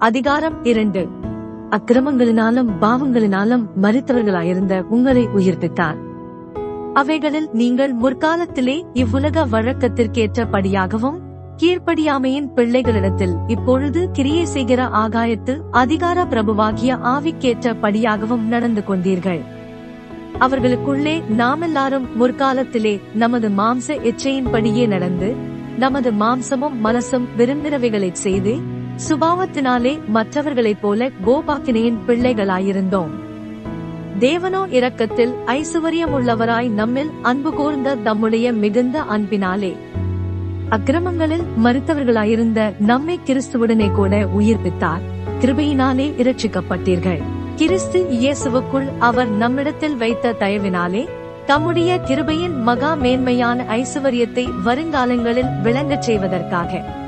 அதிகாரம் இரண்டு. அக்கிரமங்களினாலும் பாவங்களினாலும் மறித்தவர்களாயிருந்த உங்களை உயிர்ப்பித்தார். அவைகளில் நீங்கள் முற்காலத்திலே இவ்வுலக வழக்கத்திற்கேற்றபடியாகவும் கீழ்ப்படியாமையின் பிள்ளைகளிடத்தில் இப்பொழுது கிரியை செய்கிற ஆகாயத்து அதிகார பிரபுவாகிய ஆவிக்கேற்றபடியாகவும் நடந்து கொண்டீர்கள். அவர்களுக்குள்ளே நாமெல்லாரும் முற்காலத்திலே நமது மாம்ச இச்சையின்படியே நடந்து நமது மாம்சமும் மனசும் விரும்பினவைகளை செய்து சுபாவத்தினாலே மற்றவர்களைப் போல கோபாக்கினையின் பிள்ளைகளாயிருந்தோம். தேவனோ இரக்கத்தில் ஐசுவரியமுள்ளவராய் நம்மில் அன்பு கூர்ந்த தம்முடைய மிகுந்த அன்பினாலே அக்கிரமங்களில் மறுத்தவர்களாயிருந்த நம்மை கிறிஸ்துவுடனே கூட உயிர்ப்பித்தார். கிருபையினாலே இரட்சிக்கப்பட்டீர்கள். கிறிஸ்து இயேசுவுக்குள் அவர் நம்மிடத்தில் வைத்த தயவினாலே தம்முடைய கிருபையின் மகா மேன்மையான ஐசுவரியத்தை வருங்காலங்களில் விளங்கச் செய்வதற்காக.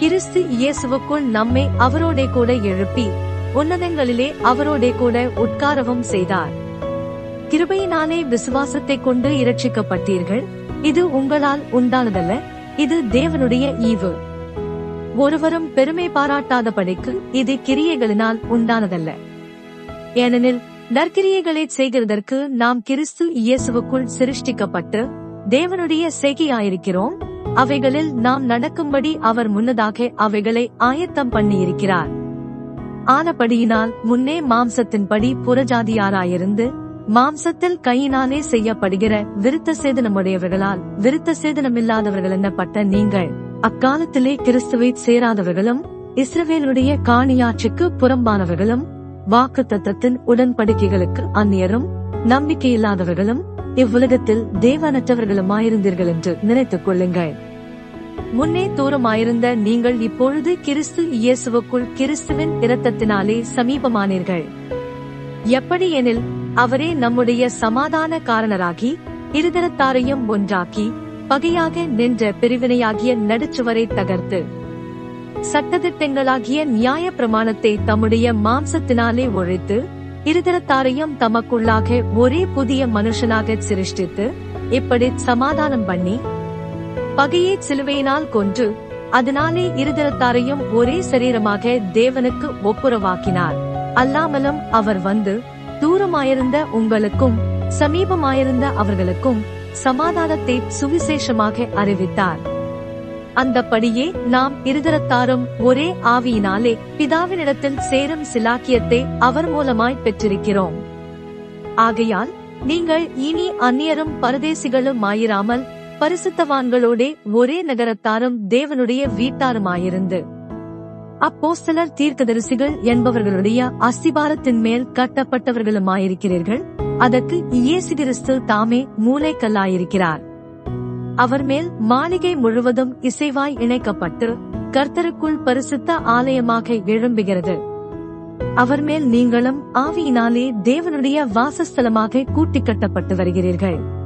கிறிஸ்து இயேசுவுக்குள் நம்மை அவரோடே கூட எழுப்பி உன்னதங்களிலே அவரோடே கூட உட்காரவும் செய்தார். கிருபையினாலே விசுவாசத்தை கொண்டு இரட்சிக்கப்பட்டீர்கள். இது உங்களால் உண்டானதல்ல இது தேவனுடைய ஈவு. ஒருவரும் பெருமை பாராட்டாதபடிக்கு இது கிரியைகளினால் உண்டானதல்ல. ஏனெனில் நற்கிரியைகளை செய்கிறதற்கு நாம் கிறிஸ்து இயேசுவுக்குள் சிருஷ்டிக்கப்பட்டு தேவனுடைய செய்கையாயிருக்கிறோம் அவைகளில் நாம் நடக்கும்படி அவர் முன்னதாக அவைகளை ஆயத்தம் பண்ணியிருக்கிறார். ஆனபடியினால் முன்னே மாம்சத்தின்படி புறஜாதியாராயிருந்து மாம்சத்தில் கையினாலே செய்யப்படுகிற விருத்த சேதனமுடையவர்களால் விருத்த சேதனமில்லாதவர்கள் என்னப்பட்ட நீங்கள்? அக்காலத்திலே கிறிஸ்துவை சேராதவர்களும் இஸ்ரவேலுடைய காணியாட்சிக்கு புறம்பானவர்களும் வாக்கு தத்தத்தின் உடன்படிக்கைகளுக்கு அந்நியரும் நம்பிக்கையில்லாதவர்களும் இவ்வுலகத்தில் தேவனற்றவர்களுமாயிருந்தீர்கள் என்று நினைத்துக் கொள்ளுங்கள். முன்னே தூரமாயிருந்த நீங்கள் இப்பொழுது கிறிஸ்து இயேசுவுக்குள் கிறிஸ்துவின் இரத்தத்தினாலே சமீபமானீர்கள். எப்படி எனில் அவரே நம்முடைய சமாதான காரணராகி இருதரத்தாரையும் ஒன்றாக்கி பகையாக நின்ற பிரிவினையாகிய நடுச்சுவரை தகர்த்து சட்டதிட்டங்களாகிய நியாய பிரமாணத்தை தம்முடைய மாம்சத்தினாலே ஒழித்து இருதரத்தாரையும் தமக்குள்ளாக ஒரே புதிய மனுஷனாக சிருஷ்டித்து இப்படி சமாதானம் பண்ணி பகையை சிலுவையினால் கொன்று அதனாலே இருதரத்தாரையும் ஒரே சரீரமாக தேவனுக்கு ஒப்புரவாக்கினார். அல்லாமலும் அவர் வந்து தூரமாயிருந்த உங்களுக்கும் சமீபமாயிருந்த அவர்களுக்கும் சமாதானத்தை சுவிசேஷமாக அறிவித்தார். அந்தபடியே நாம் இருதரத்தாரும் ஒரே ஆவியினாலே பிதாவினிடத்தில் சேரும் சிலாக்கியத்தை அவர் மூலமாய் பெற்றிருக்கிறோம். ஆகையால் நீங்கள் இனி அந்நியரும் பரதேசிகளும் ஆயிராமல் பரிசுத்தவான்களோடே ஒரே நகரத்தாரும் தேவனுடைய வீட்டாருமாயிருந்து. அப்போஸ்தலர் தீர்க்கதரிசிகள் என்பவர்களுடைய அஸ்திபாரத்தின் மேல் கட்டப்பட்டவர்களுமாயிருக்கிறீர்கள். அதற்கு இயேசு கிறிஸ்து தாமே மூளைக்கல்லாயிருக்கிறார் அவர் மேல் மாளிகை முழுவதும் இசைவாய் இணைக்கப்பட்டு கர்த்தருக்குள் பரிசுத்த ஆலயமாக எழும்புகிறது. அவர் மேல் நீங்களும் ஆவியினாலே தேவனுடைய வாசஸ்தலமாக கூட்டிக் கட்டப்பட்டு வருகிறீர்கள்.